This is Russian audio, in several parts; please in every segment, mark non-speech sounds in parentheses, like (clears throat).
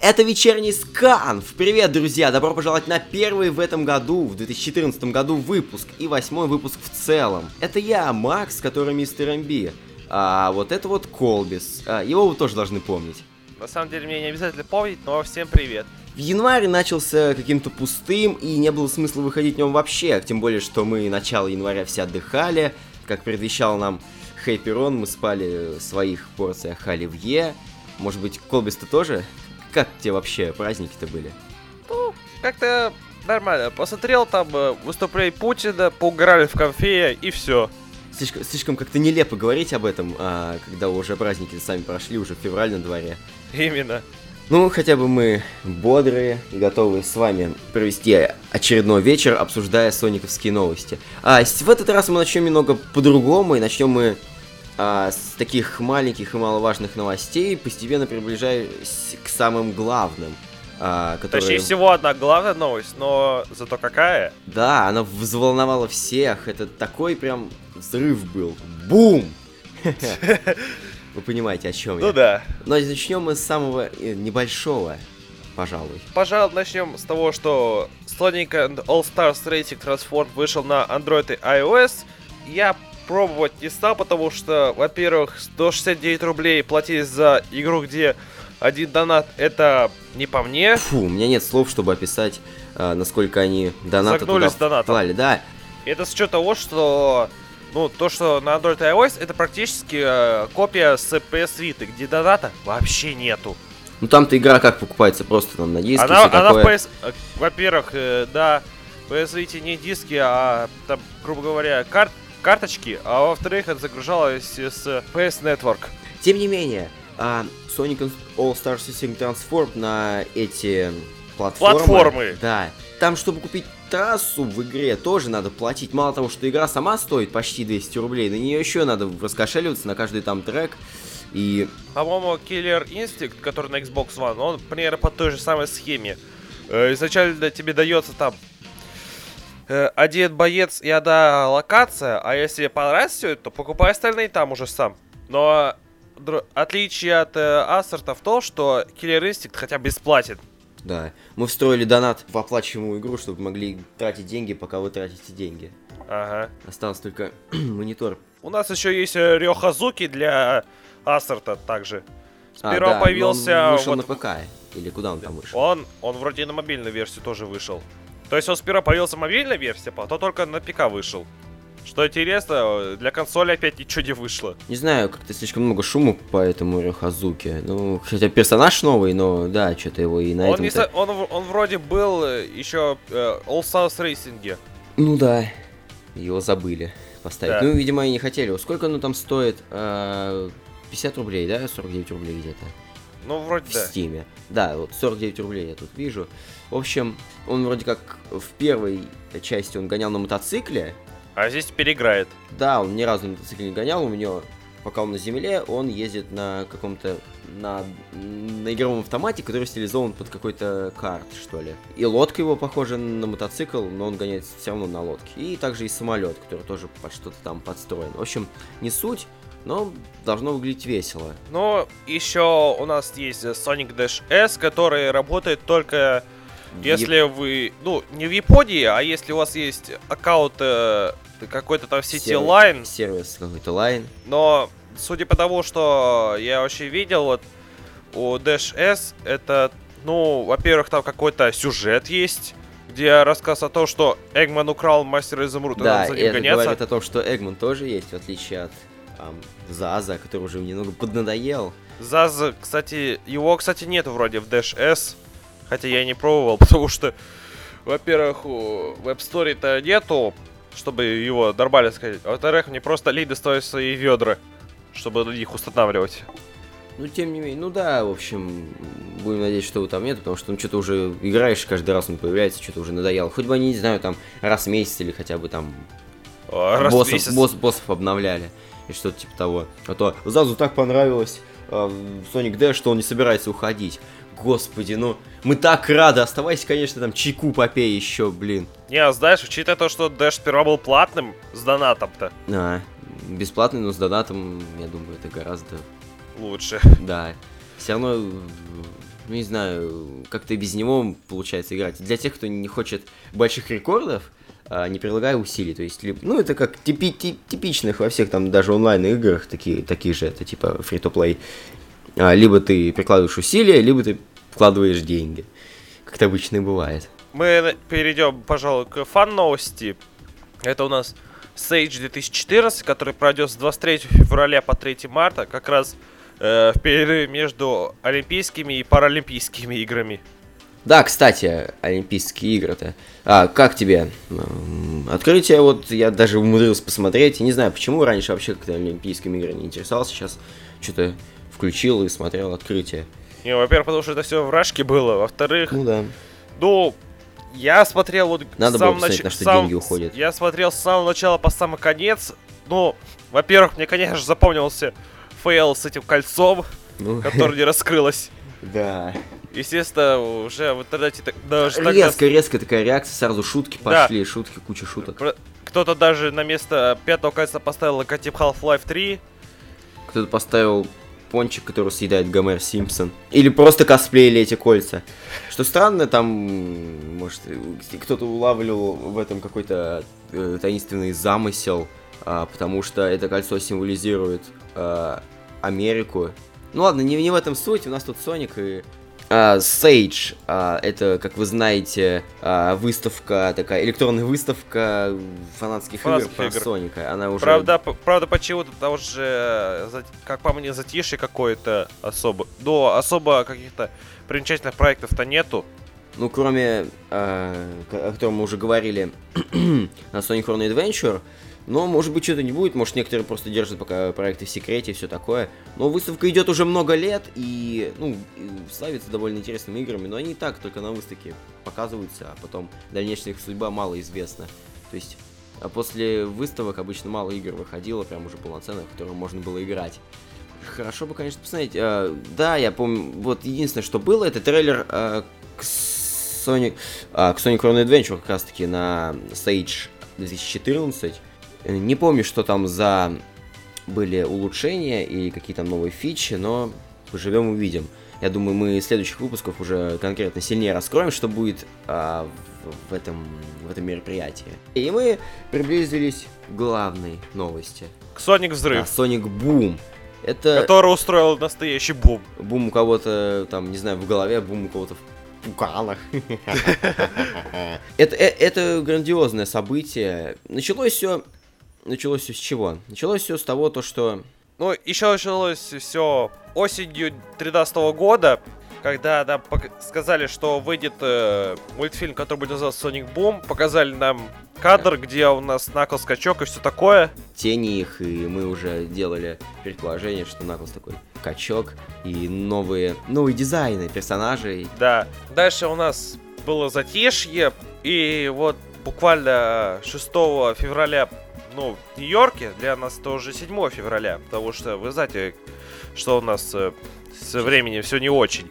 Это вечерний сканф! Привет, друзья! Добро пожаловать на первый в этом году, в 2014 году выпуск и восьмой выпуск в целом. Это я, Макс, который мистер МБ. А вот это вот Колбис. А, его вы тоже должны помнить. На самом деле мне не обязательно помнить, но всем привет. В январе начался каким-то пустым, и не было смысла выходить в нем вообще. Тем более, что мы начало января все отдыхали. Как предвещал нам Хэйперон, мы спали в своих порциях оливье. Может быть, Колбис-то тоже? Как тебе вообще праздники-то были? Ну, как-то нормально. Посмотрел там э, выступление Путина, поуграли в конфе и все. Слишком, слишком как-то нелепо говорить об этом, а, когда уже праздники сами прошли, уже февраль на дворе. Именно. Ну, хотя бы мы бодрые и готовы с вами провести очередной вечер, обсуждая сониковские новости. А в этот раз мы начнем немного по-другому, и начнем мы а, с таких маленьких и маловажных новостей, постепенно приближаясь к самым главным. А, которые... Точнее всего одна главная новость, но зато какая? Да, она взволновала всех. Это такой прям взрыв был. Бум! (laughs) Вы понимаете, о чем я. Ну да. Но начнем мы с самого э, небольшого, пожалуй. Пожалуй, начнем с того, что Sonic and All Stars Racing Transform вышел на Android и iOS. Я пробовать не стал, потому что, во-первых, 169 рублей платить за игру, где один донат это не по мне. Фу, у меня нет слов, чтобы описать, э, насколько они донаты Загнулись туда вклали. Да. Это с учетом того, что ну, то, что на Android и iOS, это практически э, копия с PS Vita, где доната вообще нету. Ну там-то игра как покупается, просто там на диске, Она, она в PS... Э, во-первых, э, да, PS Vita не диски, а там, грубо говоря, карт карточки, а во-вторых, это загружалось с PS Network. Тем не менее, uh, Sonic All Star Racing Transform на эти платформы... Платформы! Да. Там, чтобы купить трассу в игре, тоже надо платить. Мало того, что игра сама стоит почти 200 рублей, на нее еще надо раскошеливаться на каждый там трек. И... По-моему, Killer Instinct, который на Xbox One, он примерно по той же самой схеме. Э, изначально тебе дается там один боец и одна локация, а если понравится все это, то покупай остальные там уже сам. Но отличие от э, Ассерта в том, что Killer Instinct хотя бы бесплатен. Да, мы встроили донат в оплачиваемую игру, чтобы могли тратить деньги, пока вы тратите деньги. Ага. Осталось только (clears throat) монитор. У нас еще есть э, Рёхазуки для Ассерта также. Сперва а, да, появился... он вышел вот... на ПК, или куда он там вышел? Он, он вроде на мобильную версию тоже вышел. То есть он сперва появился мобильная версия, потом только на ПК вышел. Что интересно, для консоли опять ничего не вышло. Не знаю, как-то слишком много шума по этому Рюхазуке. Ну, хотя персонаж новый, но да, что-то его и на он, этом... Не, он, он вроде был э, еще э, All Stars Racing. Ну да, его забыли поставить. Да. Ну, видимо, они не хотели. Сколько оно там стоит? 50 а, рублей, да? 49 рублей где-то. Ну, вроде в да. Стиме. Да, вот 49 рублей я тут вижу. В общем, он вроде как в первой части он гонял на мотоцикле. А здесь переиграет. Да, он ни разу на мотоцикле не гонял. У него, пока он на земле, он ездит на каком-то на, на игровом автомате, который стилизован под какой-то карт, что ли. И лодка его похожа на мотоцикл, но он гоняет все равно на лодке. И также и самолет, который тоже под что-то там подстроен. В общем, не суть но должно выглядеть весело. Ну, еще у нас есть Sonic Dash S, который работает только если вы, ну, не в Японии, а если у вас есть аккаунт э, какой-то там сети Сервис, Line. Сервис какой-то Line. Но, судя по тому, что я вообще видел, вот у Dash S это, ну, во-первых, там какой-то сюжет есть где рассказ о том, что Эгман украл мастера изумруда. Да, и это гоняться. говорит о том, что Эгман тоже есть, в отличие от Заза, который уже немного поднадоел. Заза, кстати, его, кстати, нет вроде в Dash S, хотя я не пробовал, (laughs) потому что, во-первых, в App Store-то нету, чтобы его нормально сказать. А во-вторых, мне просто лиды стоят свои ведра, чтобы их устанавливать. Ну, тем не менее, ну да, в общем, будем надеяться, что его там нет, потому что ну что-то уже играешь, каждый раз он появляется, что-то уже надоело. Хоть бы они, не знаю, там раз в месяц или хотя бы там раз боссов, месяц. Босс, боссов обновляли и что-то типа того. А то Зазу так понравилось э, Sonic Dash, что он не собирается уходить. Господи, ну, мы так рады. Оставайся, конечно, там чайку попей еще, блин. Не, а знаешь, учитывая то, что Dash сперва был платным, с донатом-то. А, бесплатный, но с донатом, я думаю, это гораздо... Лучше. Да. Все равно ну, не знаю, как-то без него получается играть. Для тех, кто не хочет больших рекордов, не прилагая усилий. То есть, ну, это как типи тип типичных во всех там даже онлайн-играх, такие, такие же, это типа free-to-play. А, либо ты прикладываешь усилия, либо ты вкладываешь деньги. Как это обычно и бывает. Мы перейдем, пожалуй, к фан-новости. Это у нас Sage 2014, который пройдет с 23 февраля по 3 марта, как раз э, в перерыве между Олимпийскими и Паралимпийскими играми. Да, кстати, Олимпийские игры-то. А, как тебе? Открытие, вот я даже умудрился посмотреть. Не знаю, почему раньше вообще как-то Олимпийскими играми не интересовался. Сейчас что-то включил и смотрел открытие. Не, во-первых, потому что это все в Рашке было. Во-вторых, ну да. Ну, я смотрел вот Надо было посмотреть, нач... на что сам... деньги уходят. Я смотрел с самого начала по самый конец. Ну, во-первых, мне, конечно же, запомнился фейл с этим кольцом, ну. который не раскрылось. (laughs) Да. Естественно, уже в интернете даже резко, тогда... резко такая реакция, сразу шутки пошли, да. шутки, куча шуток. Кто-то даже на место пятого кольца поставил логотип Half-Life 3. Кто-то поставил пончик, который съедает Гомер Симпсон. Или просто косплеили эти кольца. Что странно, там, может, кто-то улавливал в этом какой-то э, таинственный замысел, э, потому что это кольцо символизирует э, Америку. Ну ладно, не, не в этом суть, у нас тут Соник и Uh, Sage, uh, это, как вы знаете, uh, выставка, такая электронная выставка фанатских, фанатских игр, игр про Соника. Она уже... Правда, правда почему-то там уже, как по мне, затишье какое-то особо. Но особо каких-то примечательных проектов-то нету. Ну, кроме, о котором мы уже говорили, (clears throat) на Sonic Horror Adventure, но, может быть, что-то не будет, может, некоторые просто держат пока проекты в секрете и все такое. Но выставка идет уже много лет и, ну, славится довольно интересными играми, но они и так только на выставке показываются, а потом дальнейшая их судьба мало известна. То есть, а после выставок обычно мало игр выходило, прям уже полноценных, которые можно было играть. Хорошо бы, конечно, посмотреть. А, да, я помню, вот единственное, что было, это трейлер а, к Sonic, а, к Sonic Chrono Adventure как раз таки на Stage 2014. Не помню, что там за были улучшения и какие там новые фичи, но поживем увидим. Я думаю, мы в следующих выпусках уже конкретно сильнее раскроем, что будет а, в, в, этом, в этом мероприятии. И мы приблизились к главной новости. К Sonic взрыв. Да, Sonic Boom. Это... Который устроил настоящий бум. Бум у кого-то, там, не знаю, в голове, бум у кого-то в пуканах. (laughs) (laughs) это, э, это грандиозное событие. Началось все началось все с чего? Началось все с того, то, что... Ну, еще началось все осенью 2013 года, когда нам сказали, что выйдет э, мультфильм, который будет называться Sonic Boom, показали нам кадр, где у нас Наклс качок и все такое. Тени их, и мы уже делали предположение, что Наклс такой качок и новые, новые дизайны персонажей. Да. Дальше у нас было затишье, и вот буквально 6 февраля ну, в Нью-Йорке для нас это уже 7 февраля, потому что вы знаете, что у нас э, с временем все не очень.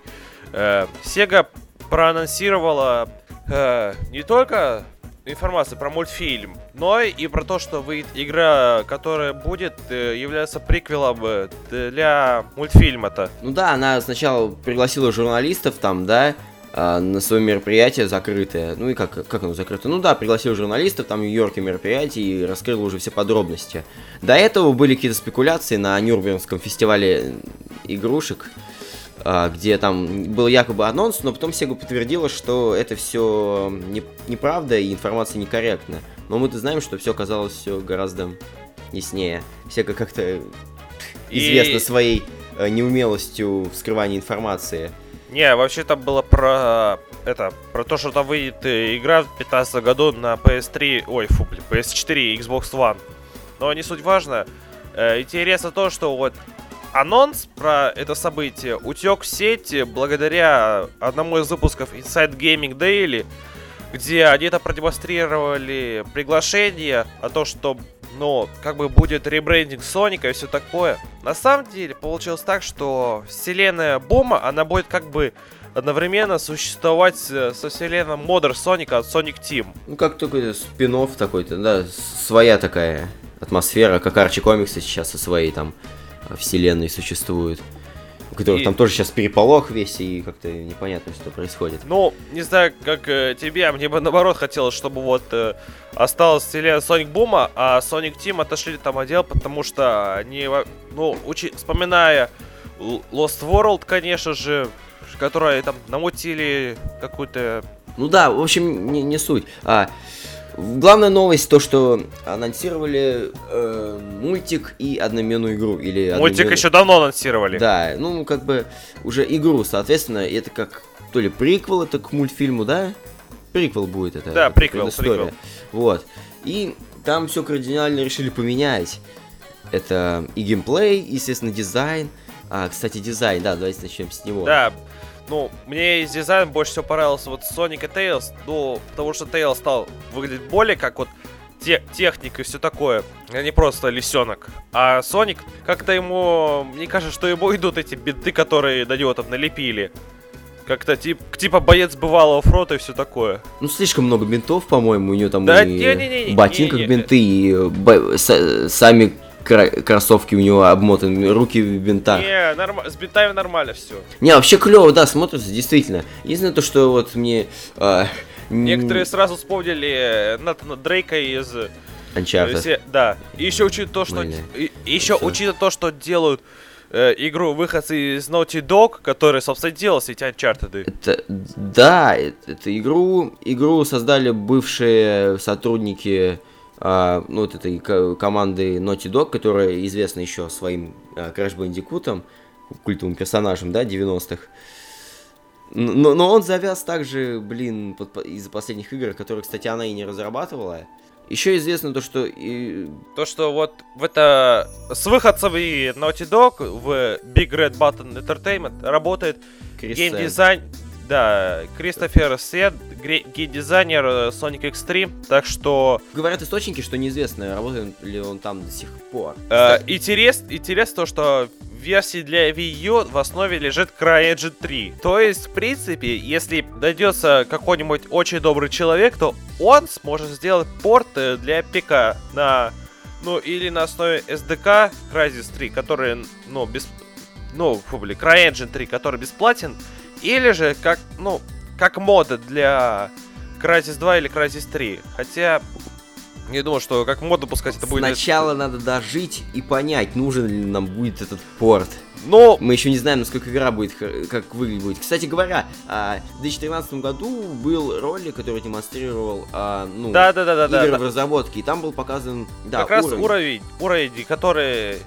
Э, Sega проанонсировала э, не только информацию про мультфильм, но и про то, что выйдет игра, которая будет э, являться приквелом э, для мультфильма-то. Ну да, она сначала пригласила журналистов там, да, на свое мероприятие закрытое. Ну и как, как оно закрыто? Ну да, пригласил журналистов, там в Нью-Йорке мероприятие и раскрыл уже все подробности. До этого были какие-то спекуляции на Нюрнбергском фестивале игрушек, а, где там был якобы анонс, но потом Sega подтвердила, что это все не, неправда и информация некорректна. Но мы-то знаем, что все оказалось все гораздо яснее. Sega как-то известна и... своей э, неумелостью в скрывании информации. Не, вообще там было про это, про то, что там выйдет э, игра в 2015 году на PS3, ой, фу, блин, PS4 и Xbox One. Но не суть важно. Э, интересно то, что вот анонс про это событие утек в сеть благодаря одному из выпусков Inside Gaming Daily, где они это продемонстрировали приглашение о том, что но как бы будет ребрендинг Соника и все такое. На самом деле получилось так, что вселенная Бома, она будет как бы одновременно существовать со вселенной Модер Соника от Sonic Team. Ну, как только спин такой-то, да, своя такая атмосфера, как Арчи комиксы сейчас со своей там вселенной существуют. У которых И- там тоже сейчас переполох весь, и как-то непонятно, что происходит. Ну, не знаю, как э, тебе, а мне бы наоборот хотелось, чтобы вот э, осталась вселенная Sonic Boom, а Sonic Team отошли там отдел, потому что они, ну, учи- вспоминая Lost World, конечно же, которые там намутили какую-то... Ну да, в общем, не, не суть. А, главная новость то, что анонсировали э, мультик и одноименную игру. Или Мультик одноименную- еще давно анонсировали. Да, ну как бы уже игру, соответственно, это как то ли приквел это к мультфильму, да? Приквел будет это. Да, приквел, приквел. Вот. И там все кардинально решили поменять. Это и геймплей, естественно, дизайн. А, кстати, дизайн, да, давайте начнем с него. Да, ну, мне из дизайна больше всего понравился вот Sonic и Tails, ну, потому что Tails стал выглядеть более как вот те, техник и все такое, а не просто лисенок. А Соник, как-то ему, мне кажется, что ему идут эти бинты, которые на него там налепили. Как-то тип, типа боец бывалого фронта и все такое. Ну, слишком много бинтов, по-моему, у нее там Да и не-не-не, в ботинках не-не. бинты, и бо- с- сами кроссовки у него обмотаны, руки в бинтах. Не, норма- с бинтами нормально все. Не, вообще клево, да, смотрится, действительно. Единственное то, что вот мне... а, Некоторые сразу вспомнили э, Натана Дрейка из э, Uncharted. Все- да. И еще учитывая то, что... И- еще учитывая то, что делают э, игру выходцы из Naughty Dog, который, собственно, делал все эти Uncharted. Это, да, это, это игру, игру создали бывшие сотрудники, а, ну, вот этой ко- команды Naughty Dog, которая известна еще своим а, Crash Bandicoot, культовым персонажем, да, 90-х. Но, но он завяз также, блин, под- из-за последних игр, которые, кстати, она и не разрабатывала. Еще известно то, что и То, что вот в это... С выходцами Naughty Dog в Big Red Button Entertainment работает геймдизайн... Да, Кристофер Сет, гре- геймдизайнер э, Sonic Extreme, так что Говорят источники, что неизвестно, работает ли он там до сих пор. э, интерес, интерес то, что версии для Wii U в основе лежит CryEngine 3. То есть, в принципе, если найдется какой-нибудь очень добрый человек, то он сможет сделать порт э, для ПК на, ну, или на основе SDK Crysis 3, который, ну, без, ну, фу, блин, CryEngine 3, который бесплатен, или же как, ну, как моды для Crysis 2 или Crysis 3. Хотя, не думаю, что как мод допускать это будет... Сначала надо дожить и понять, нужен ли нам будет этот порт. Ну, Мы еще не знаем, насколько игра будет, как выглядеть будет. Кстати говоря, а, в 2013 году был ролик, который демонстрировал, а, ну, да, да, да, да, игры да. в разработке, и там был показан, да, как раз уровень. уровень, уровень, который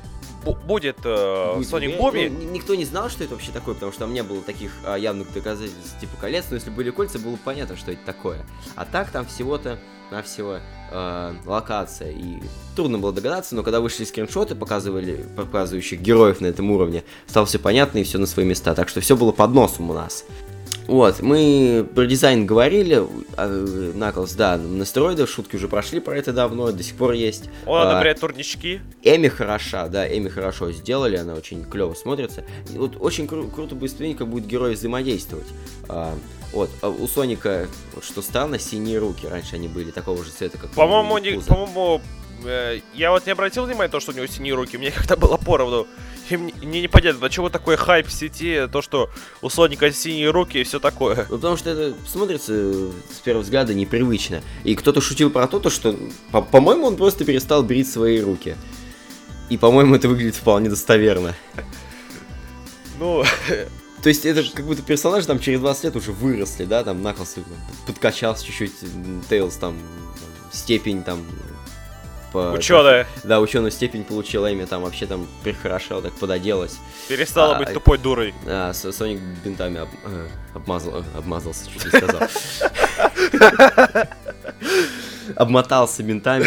будет э, Будет Sonic игре. Boom. Ну, никто не знал, что это вообще такое, потому что там не было таких а, явных доказательств типа колец, но если были кольца, было понятно, что это такое. А так там всего-то навсего э, локация. И трудно было догадаться, но когда вышли скриншоты, показывали, показывающих героев на этом уровне, стало все понятно и все на свои места. Так что все было под носом у нас. Вот, мы про дизайн говорили, Наклс, да, на стероидах шутки уже прошли про это давно, до сих пор есть. Он А, одобряет турнички. Эми хороша, да, Эми хорошо сделали, она очень клево смотрится. И вот очень кру- круто будет смотреть, как будут герои взаимодействовать. А, вот, а у Соника, вот что странно, синие руки. Раньше они были такого же цвета, как у По-моему, Пуза. по-моему, я вот не обратил внимания на то, что у него синие руки. Мне как-то было поровну. И мне, мне непонятно, чего такой хайп в сети, то, что у Соника синие руки и все такое. Ну, потому что это смотрится э, с первого взгляда непривычно. И кто-то шутил про то, то что, по- по-моему, он просто перестал брить свои руки. И, по-моему, это выглядит вполне достоверно. Ну, То есть это как будто персонажи там через 20 лет уже выросли, да, там Наклс подкачался чуть-чуть, Тейлз там степень там по- ученая Да, ученую степень получила имя, там вообще там прихорошо, так пододелась. перестала А, быть тупой дурой. А, Соник бинтами об- э, обмазал, обмазался, чуть не сказал. (laughs) Обмотался бинтами.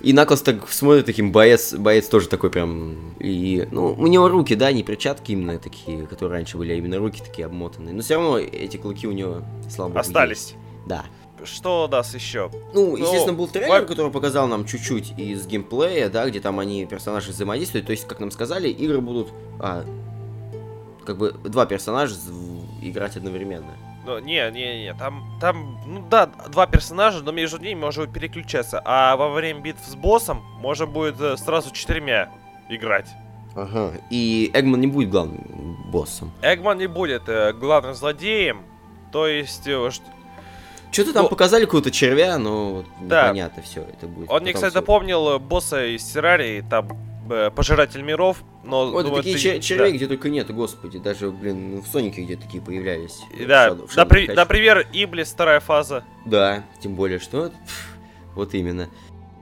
И Наклс так смотрит таким, боец, боец тоже такой прям, и, ну, у него руки, да, не перчатки именно такие, которые раньше были, а именно руки такие обмотанные. Но все равно эти клыки у него, слава богу, Остались. есть. Да. Что у нас еще? Ну, Ну, естественно, был трейлер, во- который показал нам чуть-чуть из геймплея, да, где там они, персонажи взаимодействуют. То есть, как нам сказали, игры будут, а, как бы, два персонажа играть одновременно. Ну, не, не, не, там, там, ну да, два персонажа, но между ними можно переключаться. А во время битв с боссом можно будет э, сразу четырьмя играть. Ага. И Эгман не будет главным боссом. Эгман не будет э, главным злодеем, то есть... Что-то там Ну- показали какого-то червя, но Да. непонятно все это будет. Он мне, кстати, всё. напомнил э, босса из Террарии, там, э, Пожиратель миров, но... Вот думаю, такие ты- чер- червей, да. где только нет, господи. Даже, блин, в Сонике где такие появлялись. Да, Shadow- Shadow напри- Catch. например, Иблис, вторая фаза. Да, тем более, что... Вот именно.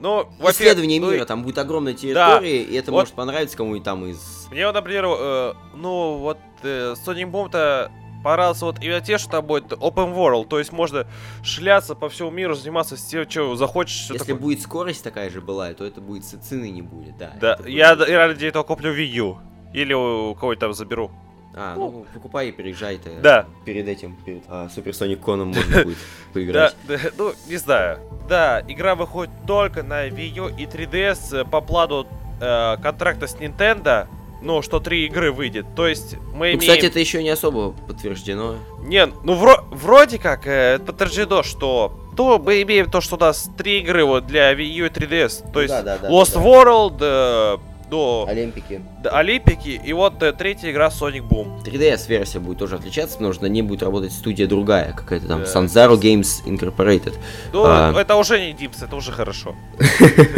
Ну, Исследование ну, мира, там будет огромная территория, и это Вот. может понравиться кому-нибудь там из... Мне, вот, например, э, ну, вот э, Sonic Boom-то понравился вот именно те, что там будет open world, то есть можно шляться по всему миру, заниматься с тем, что захочешь. Если такое. будет скорость такая же была, то это будет цены не будет, да. Да, будет- я, я ради этого куплю Wii U. Или у кого-то там заберу. А, ну, покупай и переезжай ты. Да. Перед этим, перед а, Суперсоник Коном можно (laughs) будет поиграть. Да, (laughs) да, ну, не знаю. Да, игра выходит только на Wii U и 3DS э, по плану э, контракта с Nintendo. Ну, что три игры выйдет. То есть мы Ну, имеем... кстати, это еще не особо подтверждено. Не, ну вро- вроде как э, подтверждено, что то мы имеем то, что у нас три игры вот для Wii U и 3DS. То есть да, да, да, Lost да. World, э, до Олимпики. до Олимпики и вот э, третья игра Sonic Boom. 3DS-версия будет тоже отличаться, потому что на ней будет работать студия другая, какая-то там, Да. Sanzaro Games Incorporated. Ну, А. это уже не Дипс, это уже хорошо. (laughs)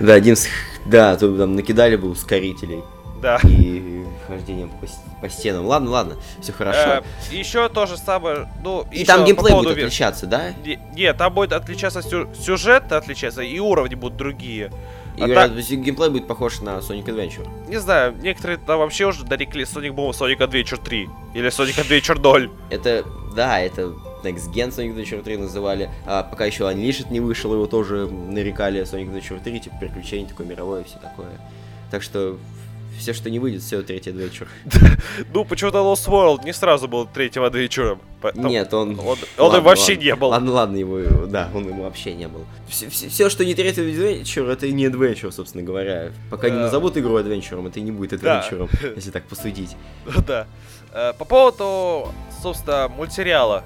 Да, Димс, да, то там накидали бы ускорителей Да. и хождением по, по стенам. Ладно, ладно, все хорошо. еще то же самое, ну, и там по геймплей поводу будет вер- отличаться, да? Не- Нет, там будет отличаться сю- сюжет, отличаться, и уровни будут другие. И А вероятно, так- геймплей будет похож на Sonic Adventure. Не знаю, некоторые там вообще уже дорекли Sonic Boom Sonic Adventure 3 или Sonic Adventure 0. Это, да, это Next Gen Sonic Adventure 3 называли, а пока еще Unleashed не вышел, его тоже нарекали Sonic Adventure 3, типа приключение такое мировое, все такое. Так что все, что не выйдет, все третий Adventure. (laughs) Ну, почему-то Lost World не сразу был третьим адвенчуром. Нет, он... Он, он им вообще не был. Ладно, ладно, его, да, он ему вообще не был. Все, что не третий Adventure, это и не Adventure, собственно говоря. Пока не назовут игру Adventure, это и не будет Да. Adventure, (laughs) если так посудить. Да. Э, По поводу, собственно, мультсериала.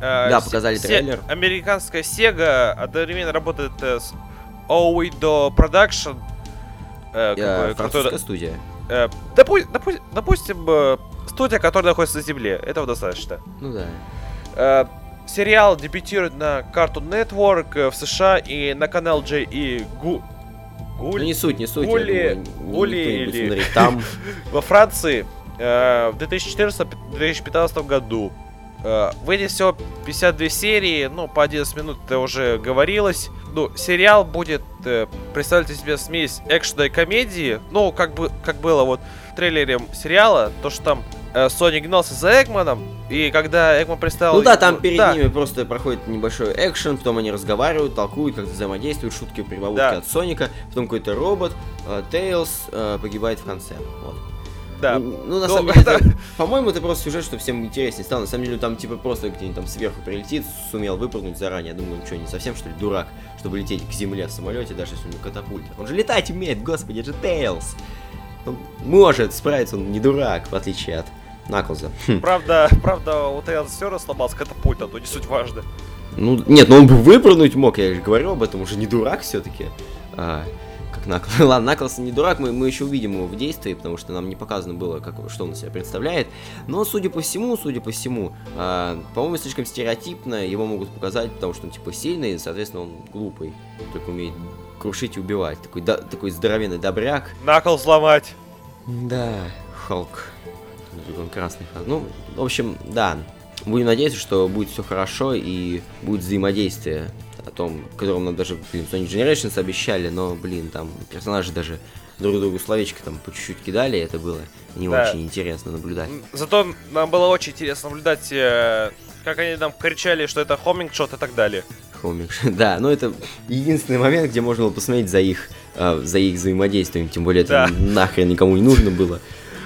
Э, Да, показали се- трейлер. Американская Sega одновременно работает э, с Oido Production. Э, французская студия. э, допу- допу- допустим, э, студия, которая находится на Земле. Этого достаточно. Ну да. Э, сериал дебютирует на Cartoon Network в США и на канал J и Гу... Ну Гуль не суть, не суть. Гули- думаю, Гули или- (laughs) там. во Франции э, в 2014-2015 году. Э, выйдет всего 52 серии, ну, по 11 минут это уже говорилось. Ну, сериал будет э, представлять из себя смесь экшена и комедии. Ну, как бы, как было вот в трейлере сериала, то, что там э, Сони гнался за Эгманом, и когда Эгман представил... Ну да, там перед да, ними просто проходит небольшой экшен, потом они разговаривают, толкуют, как-то взаимодействуют, шутки, прибавки Да. от Соника, потом какой-то робот, э, Тейлз э, погибает в конце. Вот. Да. Ну, ну, на Ну, самом (laughs) деле, это- по-моему, это просто сюжет, что всем интереснее стало. На самом деле, там типа просто где-нибудь там сверху прилетит, сумел выпрыгнуть заранее. Я думаю, он что, не совсем что ли дурак, чтобы лететь к земле в самолете, даже если у него катапульта. Он же летать умеет, господи, это же Тейлз. Он может справиться, он не дурак, в отличие от Наклза. Хм. Правда, правда, у Тейлза все равно сломался катапульта, но не суть важно. Ну, нет, ну он бы выпрыгнуть мог, я же говорю об этом, уже не дурак все-таки. как Наклз. (laughs) Ладно, Наклз не дурак, мы, мы еще увидим его в действии, потому что нам не показано было, как, что он из себя представляет. Но, судя по всему, судя по всему, а, по-моему, слишком стереотипно его могут показать, потому что он, типа, сильный, и, соответственно, он глупый, только умеет крушить и убивать. Такой, да, такой здоровенный добряк. Накол сломать. Да, Халк. Он красный Халк. Ну, в общем, да. Будем надеяться, что будет все хорошо и будет взаимодействие о том, которым нам даже, блин, Sonic Generations обещали, но, блин, там персонажи даже друг другу словечко там по чуть-чуть кидали, это было не Да. очень интересно наблюдать. Зато нам было очень интересно наблюдать, э, как они нам кричали, что это хоминг шот и так далее. Хомик. (laughs) Да, но это единственный момент, где можно было посмотреть за их, а, за их взаимодействием, тем более это Да. нахрен никому не нужно было.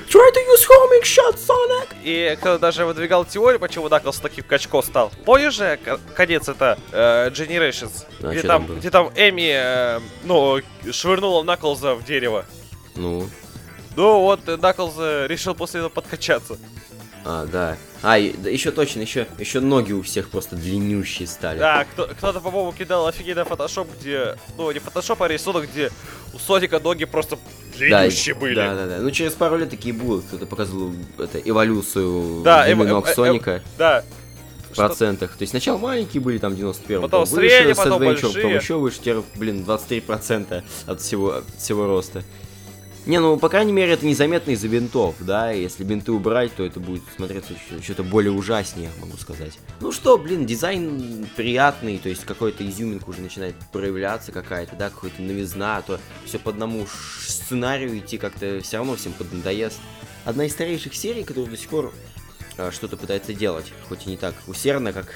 Try to use homing shot, Sonic! И кто даже выдвигал теорию, почему Наклс таким качко стал. Помнишь же к- конец это э, Generations, А где, там, там где там Эми, э, ну, швырнула Наклза в дерево. Ну, Ну вот, Наклз решил после этого подкачаться. А, да. А, еще точно, еще, еще ноги у всех просто длиннющие стали. Да, кто, кто-то, по-моему, кидал офигенный фотошоп, где... Ну, не фотошоп, а рисунок, где у Соника ноги просто длиннющие да, были. Да, да, да. Ну, через пару лет такие будут. Кто-то показывал это, эволюцию Да, эв- эв- эв- Соника Да. в процентах. То есть сначала маленькие были, там, 91 Потом выше, средние, потом Adventure, потом большие. еще выше, теперь, блин, 23% от всего, от всего роста. Не, ну, по крайней мере, это незаметно из-за бинтов, да, если бинты убрать, то это будет смотреться что-то более ужаснее, могу сказать. Ну что, блин, дизайн приятный, то есть какой-то изюминка уже начинает проявляться какая-то, да, какой-то новизна, а то все по одному сценарию идти как-то все равно всем поднадоест. Одна из старейших серий, которая до сих пор а, что-то пытается делать, хоть и не так усердно, как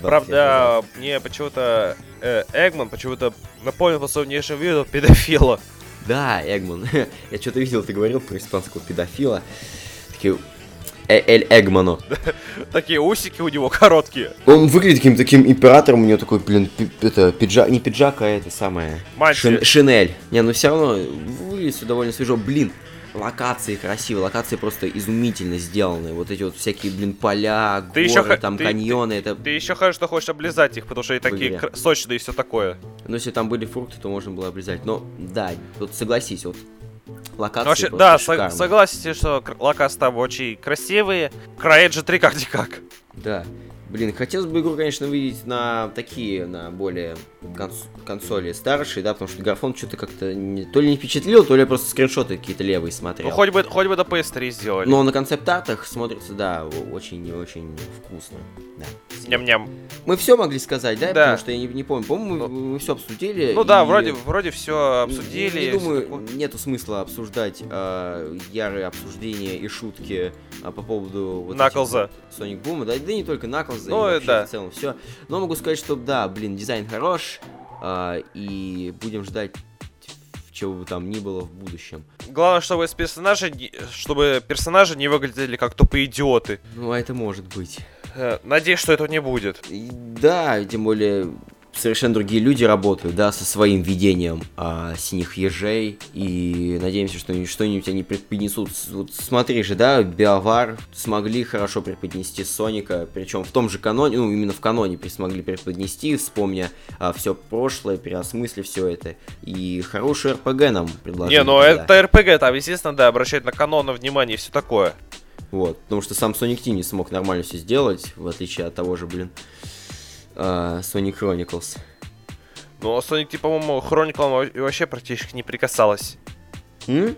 20 лет назад. Правда, мне почему-то э, Эгман почему-то напомнил по своему внешнему виду педофила. Да, Эгман. (laughs) Я что-то видел, ты говорил про испанского педофила. Такие... Э- Эль Эгмано. (laughs) Такие усики у него короткие. Он выглядит каким-то таким императором, у него такой, блин, это, пиджак, не пиджак, а это самое... Шин- Шинель. Не, ну все равно выглядит все довольно свежо. Блин, локации красивые, локации просто изумительно сделаны. Вот эти вот всякие, блин, поля, Ты горы, ха- там ты- каньоны, это... Ты еще хорошо, что хочешь облизать их, потому что они такие кр- сочные и все такое. Ну, если там были фрукты, то можно было обрезать. Но, да, вот согласись, вот локации Ну, вообще, да, со- шикарные. согласен, что локации там очень красивые. CryEngine 3 как-никак. Да. Блин, хотелось бы игру, конечно, видеть на такие, на более конс- консоли старшие, да, потому что графон что-то как-то не- то ли не впечатлил, то ли я просто скриншоты какие-то левые смотрел. Ну, хоть бы, хоть бы до PS3 сделали. Но на концепт-артах смотрится, да, очень и очень вкусно. Да. Ням-ням. Мы все могли сказать, да? Да. Потому что я не, не помню. По-моему, мы, мы все обсудили. Ну да, и вроде, вроде все не- обсудили. Не, всё думаю, такое. нету смысла обсуждать э, ярые обсуждения и шутки а, по поводу вот Наклза. Соник Бума, да, да не только Наклза, Ну, и э, вообще да. в целом все. Но могу сказать, что да, блин, дизайн хорош, а, и будем ждать чего бы там ни было в будущем. Главное, чтобы не- чтобы персонажи не выглядели как тупые идиоты. Ну, а это может быть. Э, Надеюсь, что этого не будет. И да, тем более совершенно другие люди работают, да, со своим видением а, синих ежей, и надеемся, что они что-нибудь они преподнесут. Вот смотри же, да, Биовар смогли хорошо преподнести Соника, причем в том же каноне, ну, именно в каноне смогли преподнести, вспомня все прошлое, переосмыслив все это, и хороший РПГ нам предложили. Не, ну тогда. это РПГ, там, естественно, да, обращать на канон внимание и все такое. Вот, потому что сам Sonic Team не смог нормально все сделать, в отличие от того же, блин, а, Sonic Chronicles. Ну, а Sonic, Team, по-моему, Chronicle вообще практически не прикасалась. М?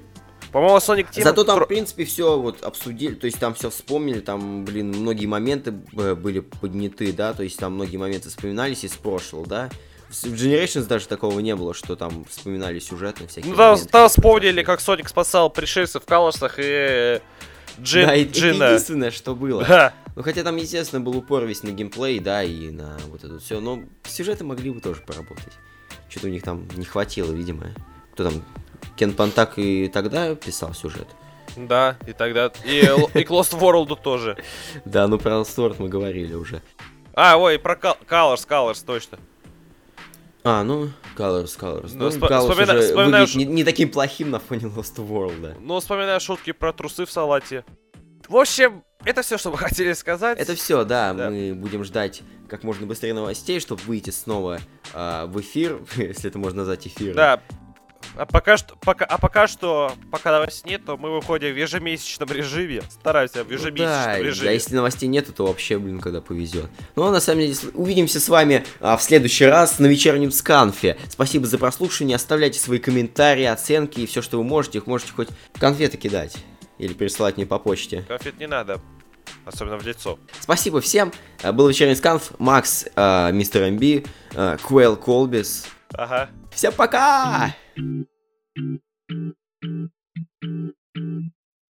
По-моему, Sonic Team... Зато там, в принципе, все вот обсудили, то есть там все вспомнили, там, блин, многие моменты э, были подняты, да, то есть там многие моменты вспоминались из прошлого, да. В Generations даже такого не было, что там вспоминали сюжетные всякие Ну, там которые вспомнили, как Соник спасал пришельцев в калашах и э, Джин, Да, и- это Джина. единственное, что было. Да. Ну, хотя там, естественно, был упор весь на геймплей, да, и на вот это все, но сюжеты могли бы тоже поработать. Что-то у них там не хватило, видимо. Кто там, Кен Пантак и тогда писал сюжет. Да, и тогда... И, и к Lost World тоже. (laughs) Да, ну про Элсторт мы говорили уже. А, ой, про Colors, Colors, точно. А, ну, Colors, Colors. Ну, Ну, вспо- Colors вспомина- уже выглядит не, не таким плохим на фоне Lost World, да. Ну, вспоминаю шутки про трусы в салате. В общем, это все, что мы (laughs) хотели сказать. Это все, да, Да. мы будем ждать как можно быстрее новостей, чтобы выйти снова а, в эфир, (laughs) если это можно назвать эфиром. Да. А пока что, пока, а пока что, пока новостей нет, то мы выходим в ежемесячном режиме. Стараемся в Ну ежемесячном да, режиме. да, если новостей нету, то вообще, блин, когда повезет. Ну, а на самом деле, увидимся с вами а, в следующий раз на вечернем сканфе. Спасибо за прослушивание, оставляйте свои комментарии, оценки и все, что вы можете. Их можете хоть конфеты кидать или присылать мне по почте. Конфет не надо. Особенно в лицо. Спасибо всем. А, Был вечерний сканф. Макс, а, мистер МБ, а, Куэлл Колбис. Ага. Всем пока!